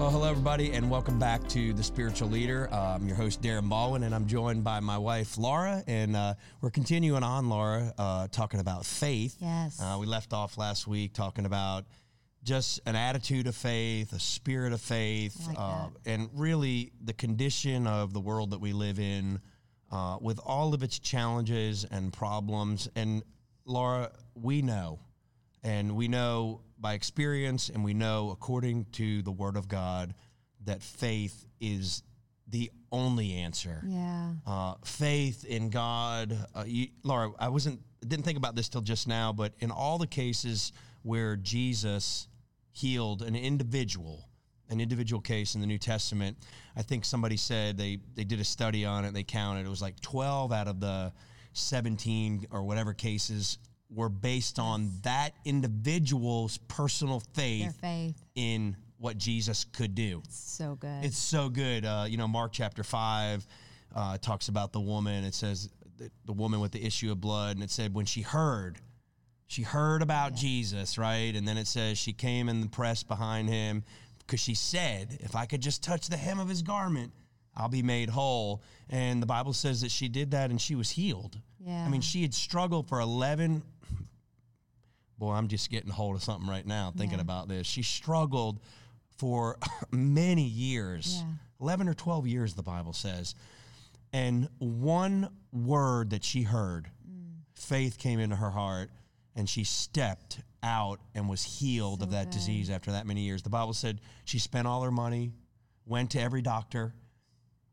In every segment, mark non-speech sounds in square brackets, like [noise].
Well, hello, everybody, and welcome back to The Spiritual Leader. Uh, I'm your host, Darren Baldwin, and I'm joined by my wife, Laura. And uh, we're continuing on, Laura, uh, talking about faith. Yes. Uh, we left off last week talking about just an attitude of faith, a spirit of faith, like uh, and really the condition of the world that we live in uh, with all of its challenges and problems. And Laura, we know, and we know by experience, and we know according to the Word of God that faith is the only answer. Yeah. Uh, faith in God, uh, you, Laura. I wasn't didn't think about this till just now, but in all the cases where Jesus healed an individual, an individual case in the New Testament, I think somebody said they they did a study on it. They counted it was like twelve out of the seventeen or whatever cases were based on that individual's personal faith faith. in what Jesus could do. It's So good. It's so good. Uh, you know, Mark chapter 5 uh, talks about the woman. It says the, the woman with the issue of blood, and it said when she heard, she heard about Jesus, right? And then it says she came in the press behind him because she said, if I could just touch the hem of his garment, I'll be made whole. And the Bible says that she did that and she was healed. Yeah. I mean, she had struggled for 11 boy, I'm just getting hold of something right now thinking Yeah. about this. She struggled for [laughs] many years, Yeah. 11 or 12 years, the Bible says. And one word that she heard, mm. faith came into her heart, and she stepped out and was healed of that good. disease after that many years. The Bible said she spent all her money, went to every doctor,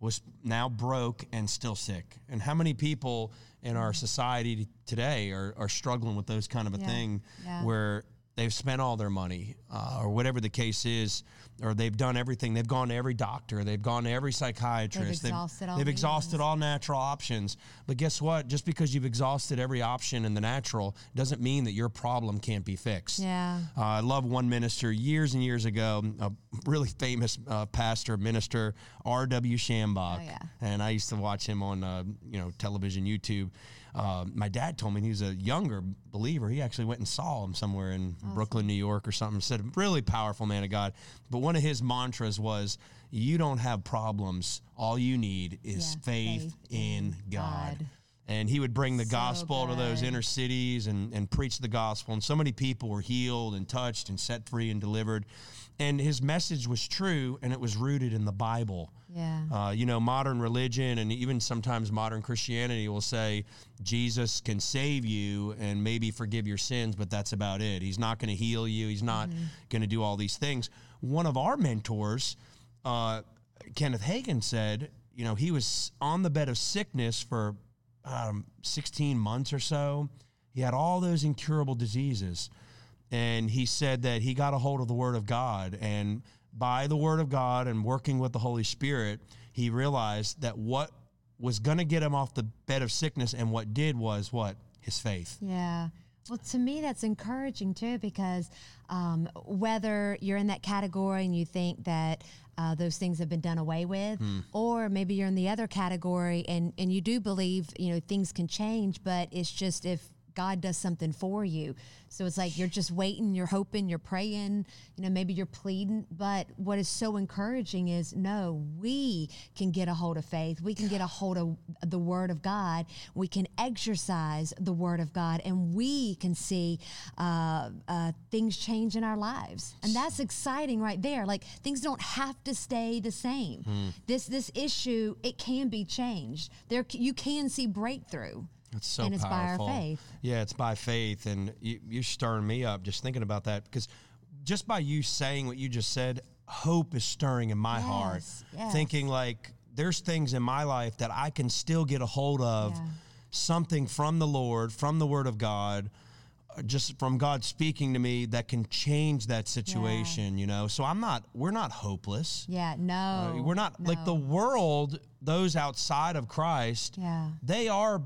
was now broke and still sick. And how many people in our mm-hmm. society today are, are struggling with those kind of a Yeah. thing Yeah. where they've spent all their money uh, or whatever the case is, or they've done everything. They've gone to every doctor, they've gone to every psychiatrist, They've exhausted all they've exhausted all natural options. But guess what? Just because you've exhausted every option in the natural doesn't mean that your problem can't be fixed. Yeah. Uh, I love one minister years and years ago, a really famous uh, pastor, minister, R.W. Schambach. Oh, yeah. And I used to watch him on, uh, you know, television, YouTube. Uh, my dad told me he was a younger believer. He actually went and saw him somewhere in Brooklyn, New York or something. Said, really powerful man of God. But one of his mantras was, you don't have problems. All you need is Yeah, faith, faith in in God. God. And he would bring the So gospel to those inner cities and, and preach the gospel. And so many people were healed and touched and set free and delivered. And his message was true and it was rooted in the Bible. Yeah. Uh, you know, modern religion and even sometimes modern Christianity will say Jesus can save you and maybe forgive your sins, but that's about it. He's not going to heal you, he's not going to do all these things. One of our mentors, uh, Kenneth Hagin, said, you know, he was on the bed of sickness for um, 16 months or so. He had all those incurable diseases and he said that he got a hold of the word of god and by the word of god and working with the holy spirit he realized that what was going to get him off the bed of sickness and what did was what his faith Yeah. Well, to me, that's encouraging too, because um, whether you're in that category and you think that uh, those things have been done away with, Hmm. or maybe you're in the other category and, and you do believe, you know, things can change, but it's just if God does something for you. So it's like you're just waiting, you're hoping, you're praying, you know, maybe you're pleading. But what is so encouraging is no, we can get a hold of faith. We can get a hold of the Word of God. We can exercise the Word of God, and we can see uh, uh, things change in our lives. And that's exciting right there. Like things don't have to stay the same. This this issue it can be changed. There you can see breakthrough. It's so And it's by our powerful faith. yeah it's by faith and you, you're stirring me up just thinking about that because just by you saying what you just said hope is stirring in my heart Yes, yes. thinking like there's things in my life that i can still get a hold of Yeah. something from the Lord, from the Word of God, uh, just from God speaking to me that can change that situation, you know? So I'm not, we're not hopeless. Yeah, no. Uh, we're not like the world, those outside of Christ, Yeah. they are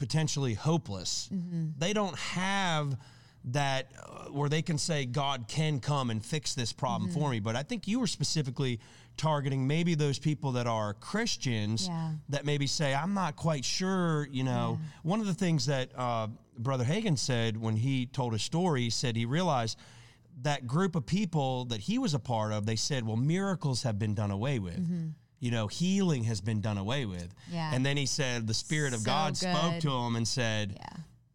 potentially hopeless. Mm-hmm. They don't have that uh, where they can say God can come and fix this problem Mm-hmm. for me. But I think you were specifically targeting maybe those people that are Christians Yeah. that maybe say, I'm not quite sure, you know. One of the things that uh, Brother Hagin said when he told his story, he said he realized that group of people that he was a part of, they said, well, miracles have been done away with. You know, healing has been done away with. Yeah. And then he said, the Spirit of So God spoke to him and said, Yeah.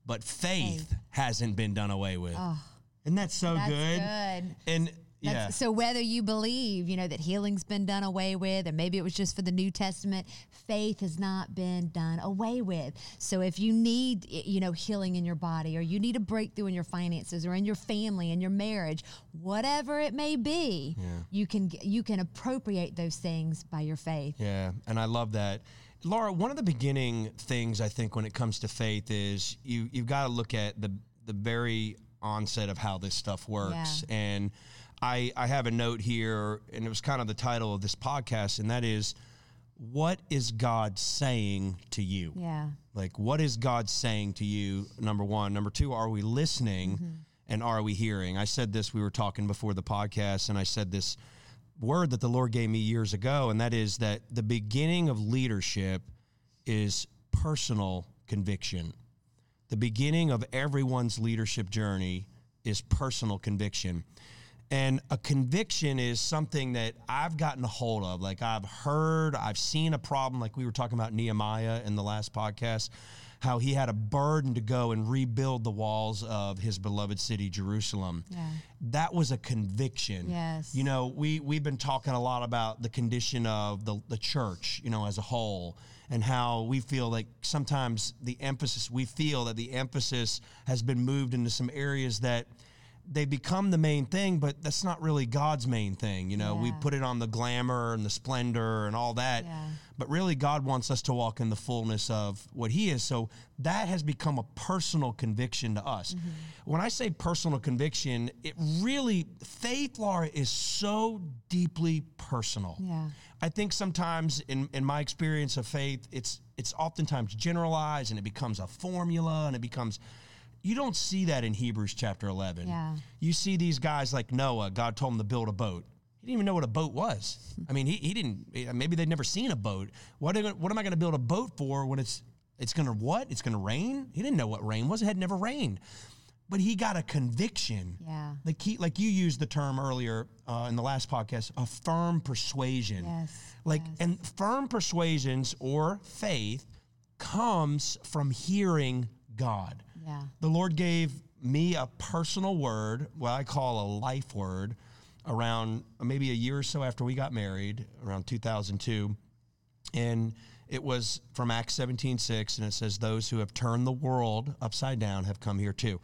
but faith, hasn't been done away with. Oh, Isn't that so that's good? good. And That's, yeah. So whether you believe, you know, that healing's been done away with, or maybe it was just for the New Testament, faith has not been done away with. So if you need, you know, healing in your body, or you need a breakthrough in your finances, or in your family, in your marriage, whatever it may be, you can you can appropriate those things by your faith. Yeah, and I love that. Laura, one of the beginning things I think when it comes to faith is you you've got to look at the the very onset of how this stuff works. And I I have a note here and it was kind of the title of this podcast and that is what is God saying to you? Yeah. Like, what is God saying to you? Number one. Number two, are we listening mm-hmm. and are we hearing? I said this, we were talking before the podcast, and I said this word that the Lord gave me years ago, and that is that the beginning of leadership is personal conviction. The beginning of everyone's leadership journey is personal conviction. And a conviction is something that I've gotten a hold of. Like I've heard, I've seen a problem, like we were talking about Nehemiah in the last podcast, how he had a burden to go and rebuild the walls of his beloved city, Jerusalem. Yeah. That was a conviction. Yes. You know, we, we've been talking a lot about the condition of the, the church, you know, as a whole, and how we feel like sometimes the emphasis, we feel that the emphasis has been moved into some areas that they become the main thing, but that's not really God's main thing. You know, we put it on the glamour and the splendor and all that. Yeah. But really, God wants us to walk in the fullness of what He is. So that has become a personal conviction to us. Mm-hmm. When I say personal conviction, it really, faith, Laura, is so deeply personal. Yeah. I think sometimes in, in my experience of faith, it's it's oftentimes generalized and it becomes a formula and it becomes you don't see that in Hebrews chapter 11. Yeah. You see these guys like Noah, God told him to build a boat. He didn't even know what a boat was. I mean, he, he didn't, maybe they'd never seen a boat. What, are, what am I going to build a boat for when it's, it's going to what? It's going to rain? He didn't know what rain was. It had never rained. But he got a conviction. Yeah. The key, like you used the term earlier uh, in the last podcast, a firm persuasion. Yes, Like, yes. and firm persuasions or faith comes from hearing God. Yeah. The Lord gave me a personal word, what I call a life word, around maybe a year or so after we got married, around 2002. And it was from Acts 17 6, and it says, Those who have turned the world upside down have come here too.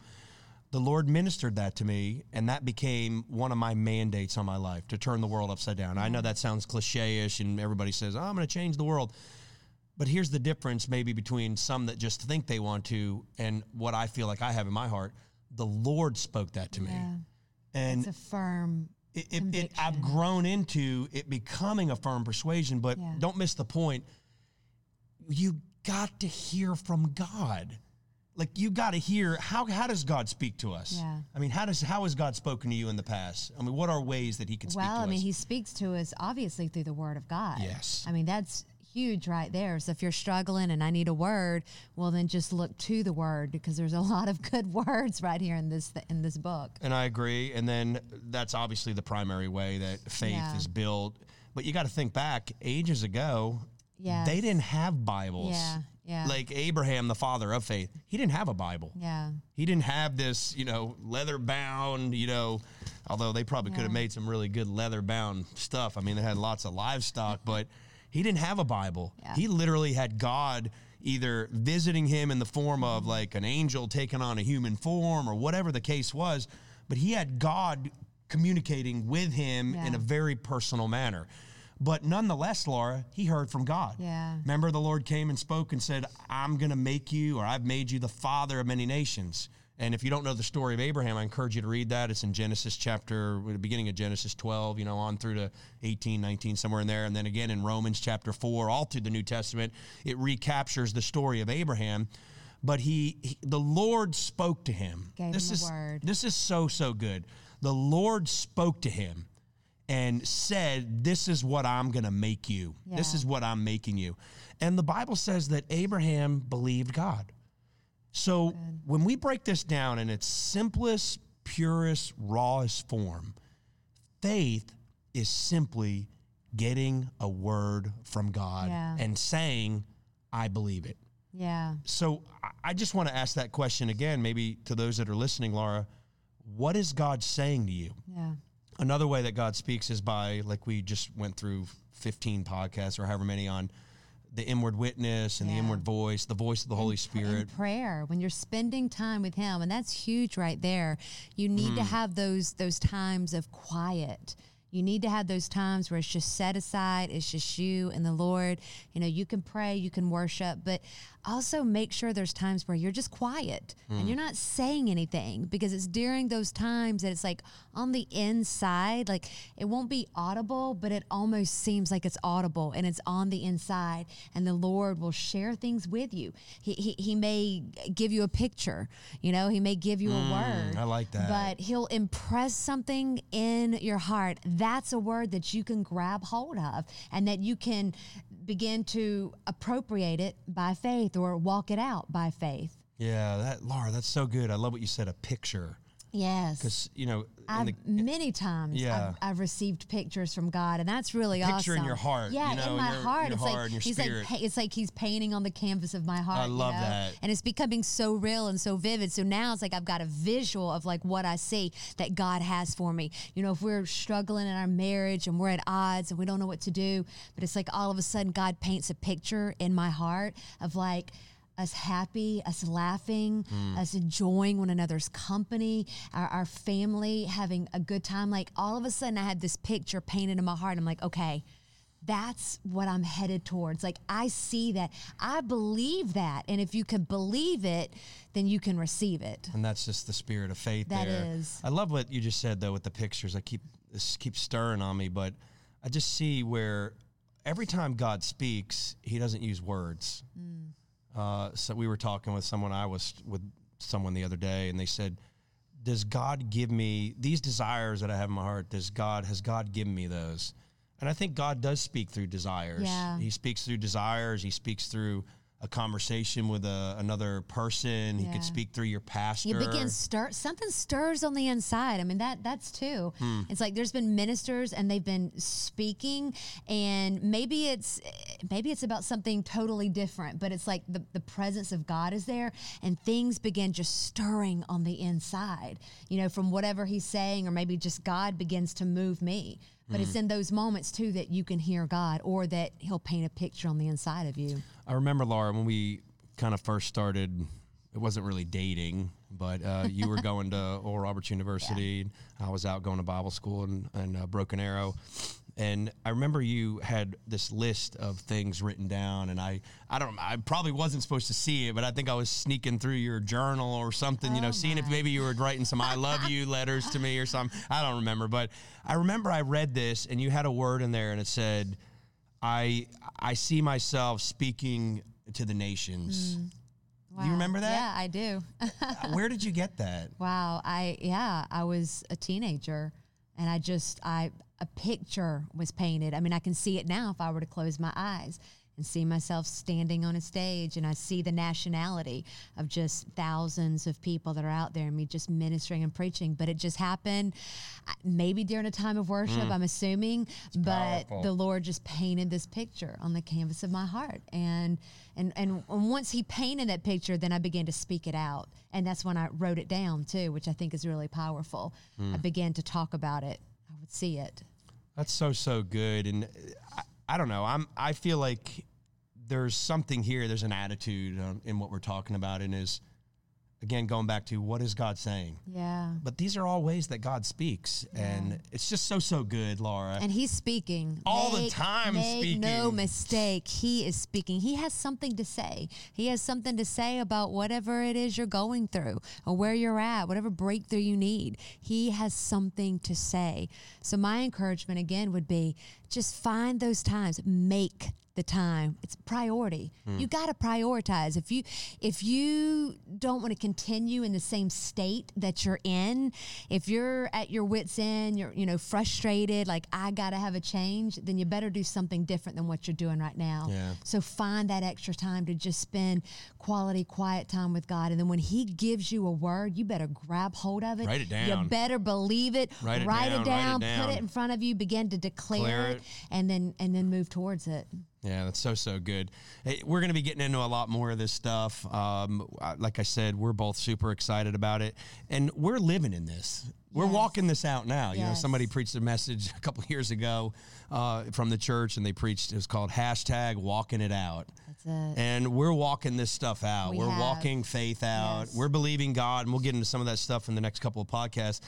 The Lord ministered that to me, and that became one of my mandates on my life to turn the world upside down. I know that sounds cliche ish, and everybody says, oh, I'm going to change the world. But here's the difference maybe between some that just think they want to and what I feel like I have in my heart. The Lord spoke that to me. Yeah. And It's a firm. it, it, it, I've grown into it becoming a firm persuasion, but Yeah. don't miss the point. You got to hear from God. Like you got to hear how how does God speak to us? Yeah. I mean, how does how has God spoken to you in the past? I mean, what are ways that He can speak Well, I mean, us? he speaks to us obviously through the Word of God. Yes. I mean, that's huge right there. So if you're struggling and I need a word, well, then just look to the Word because there's a [laughs] lot of good words right here in this in this book. And I agree. And then that's obviously the primary way that faith Yeah. is built. But you got to think back ages ago, Yes. they didn't have Bibles. Yeah, yeah. Like Abraham, the father of faith, he didn't have a Bible. Yeah. He didn't have this, you know, leather bound, you know, although they probably could have made some really good leather bound stuff. I mean, they had lots of livestock, but he didn't have a Bible. Yeah. He literally had God either visiting him in the form of like an angel taking on a human form or whatever the case was, but he had God communicating with him in a very personal manner. But nonetheless, Laura, he heard from God. Yeah. Remember, the Lord came and spoke and said, I'm going to make you, or I've made you the father of many nations. And if you don't know the story of Abraham, I encourage you to read that. It's in Genesis chapter, the beginning of Genesis 12, you know, on through to 18, 19, somewhere in there. And then again in Romans chapter 4, all through the New Testament, it recaptures the story of Abraham. But he, he the Lord spoke to him. Gave this him is word. this is so so good. The Lord spoke to him and said, This is what I'm going to make you. This is what I'm making you. And the Bible says that Abraham believed God. So when we break this down in its simplest purest, rawest form. Faith is simply getting a word from God Yeah. and saying, I believe it. Yeah. So I- I just want to ask that question again, maybe to those that are listening, Laura. What is God saying to you? Yeah. Another way that God speaks is by, like we just went through 15 podcasts or however many on the inward witness and the inward voice, the voice of the Holy in Spirit. prayer when you're spending time with him and that's huge right there you need Hmm. to have those those times of quiet you need to have those times where it's just set aside it's just you and the lord you know you can pray you can worship but also make sure there's times where you're just quiet Hmm. and you're not saying anything because it's during those times that it's like on the inside like it won't be audible but it almost seems like it's audible and it's on the inside and the lord will share things with you he, he, he may give you a picture you know he may give you a word Mm, I like that. but he'll impress something in your heart that's a word that you can grab hold of and that you can begin to appropriate it by faith or walk it out by faith Yeah, that Laura, that's so good. I love what you said, a picture. Yes Because, you know, I've, the, eh, many times Yeah. I've, I've received pictures from God, and that's really Picture awesome. Picture in your heart, yeah, you know, in my your- heart. your it's heart like he's spirit. like it's like he's painting on the canvas of my heart. you love know? that. and it's becoming so real and so vivid. So now it's like I've got a visual of like what I see that God has for me. You know, if we're struggling in our marriage and we're at odds and we don't know what to do, but it's like all of a sudden God paints a picture in my heart of like us happy, us laughing, Hmm. us enjoying one another's company, our, our family having a good time. Like all of a sudden, I had this picture painted in my heart. I'm like, okay, that's what I'm headed towards. Like I see that, I believe that, and if you can believe it, then you can receive it. and that's just the spirit of faith That there. is. I love what you just said though with the pictures. I keep this keeps stirring on me, but I just see where every time God speaks, He doesn't use words. Mm. Uh, so we were talking with someone I was with someone the other day, and they said, "Does God give me these desires that I have in my heart? Does God has God given me those?" And I think God does speak through desires. Yeah. He speaks through desires. He speaks through a conversation with a, another person. He could speak through your pastor. You begin stir something stirs on the inside. I mean that that's too. Hmm. It's like there's been ministers and they've been speaking and maybe it's maybe it's about something totally different, but it's like the, the presence of God is there and things begin just stirring on the inside. You know, from whatever he's saying or maybe just God begins to move me. But Hmm. it's in those moments too that you can hear God or that he'll paint a picture on the inside of you. I remember Laura when we kind of first started. It wasn't really dating, but uh, you were going to [laughs] Oral Roberts University. and I was out going to Bible school and, in uh, Broken Arrow, and I remember you had this list of things written down, and I I don't I probably wasn't supposed to see it, but I think I was sneaking through your journal or something, you know, Oh, seeing if maybe you were writing some "I love you" [laughs] letters to me or something. I don't remember, but I remember I read this, and you had a word in there, and it said. I I see myself speaking to the nations. Do you remember that? Yeah, I do. [laughs] Where did you get that? Wow, I yeah, I was a teenager and I just I a picture was painted. I mean, I can see it now if I were to close my eyes and see myself standing on a stage and I see the nationality of just thousands of people that are out there and me just ministering and preaching, but it just happened uh, maybe during a time of worship, I'm assuming, but powerful. the Lord just painted this picture on the canvas of my heart. And and and once he painted that picture, then I began to speak it out. And that's when I wrote it down too, which I think is really powerful. I began to talk about it. I would see it. That's so so good, and I, I don't know. I'm I feel like there's something here. There's an attitude um, in what we're talking about, and is again going back to what is God saying. Yeah. But these are all ways that God speaks, and it's just so so good, Laura. And he's speaking All the time make No mistake, he is speaking. He has something to say. He has something to say about whatever it is you're going through or where you're at, whatever breakthrough you need. He has something to say. So my encouragement again would be just find those times, make the time. It's priority. Hmm. You got to prioritize. If you if you don't want to continue in the same state that you're in if you're at your wits end you're you know frustrated like i got to have a change then you better do something different than what you're doing right now. Yeah. so find that extra time to just spend quality quiet time with god. And then when he gives you a word you better grab hold of it. Write it down. you better believe it. Write it write down, it write it down down. put it in front of you begin to declare Declare it, it. and then and then move towards it Yeah, that's so so good. Hey, we're going to be getting into a lot more of this stuff. Um, like I said, we're both super excited about it, and we're living in this. We're Yes. walking this out now. You know, somebody preached a message [laughs] a couple years ago uh, from the church, and they preached. It was called hashtag Walking It Out. that's it And we're walking this stuff out. We are walking faith out. Yes. We're believing God, and we'll get into some of that stuff in the next couple of podcasts.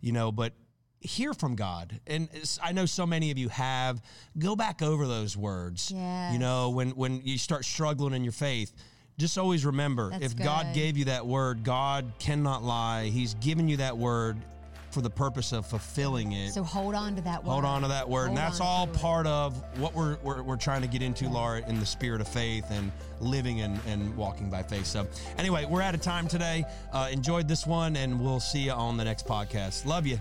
You know, but hear from God. And I know so many of you have. Go back over those words. Yes. You know, when when you start struggling in your faith, just always remember That's if God gave you that word, God cannot lie. He's given you that word for the purpose of fulfilling it. so hold on to that word Hold on to that word. and that's all to it. part of what we're, we're, we're trying to get into, Laura, in the spirit of faith and living and, and walking by faith. So, anyway, we're out of time today. Uh, enjoyed this one, and we'll see you on the next podcast. Love you.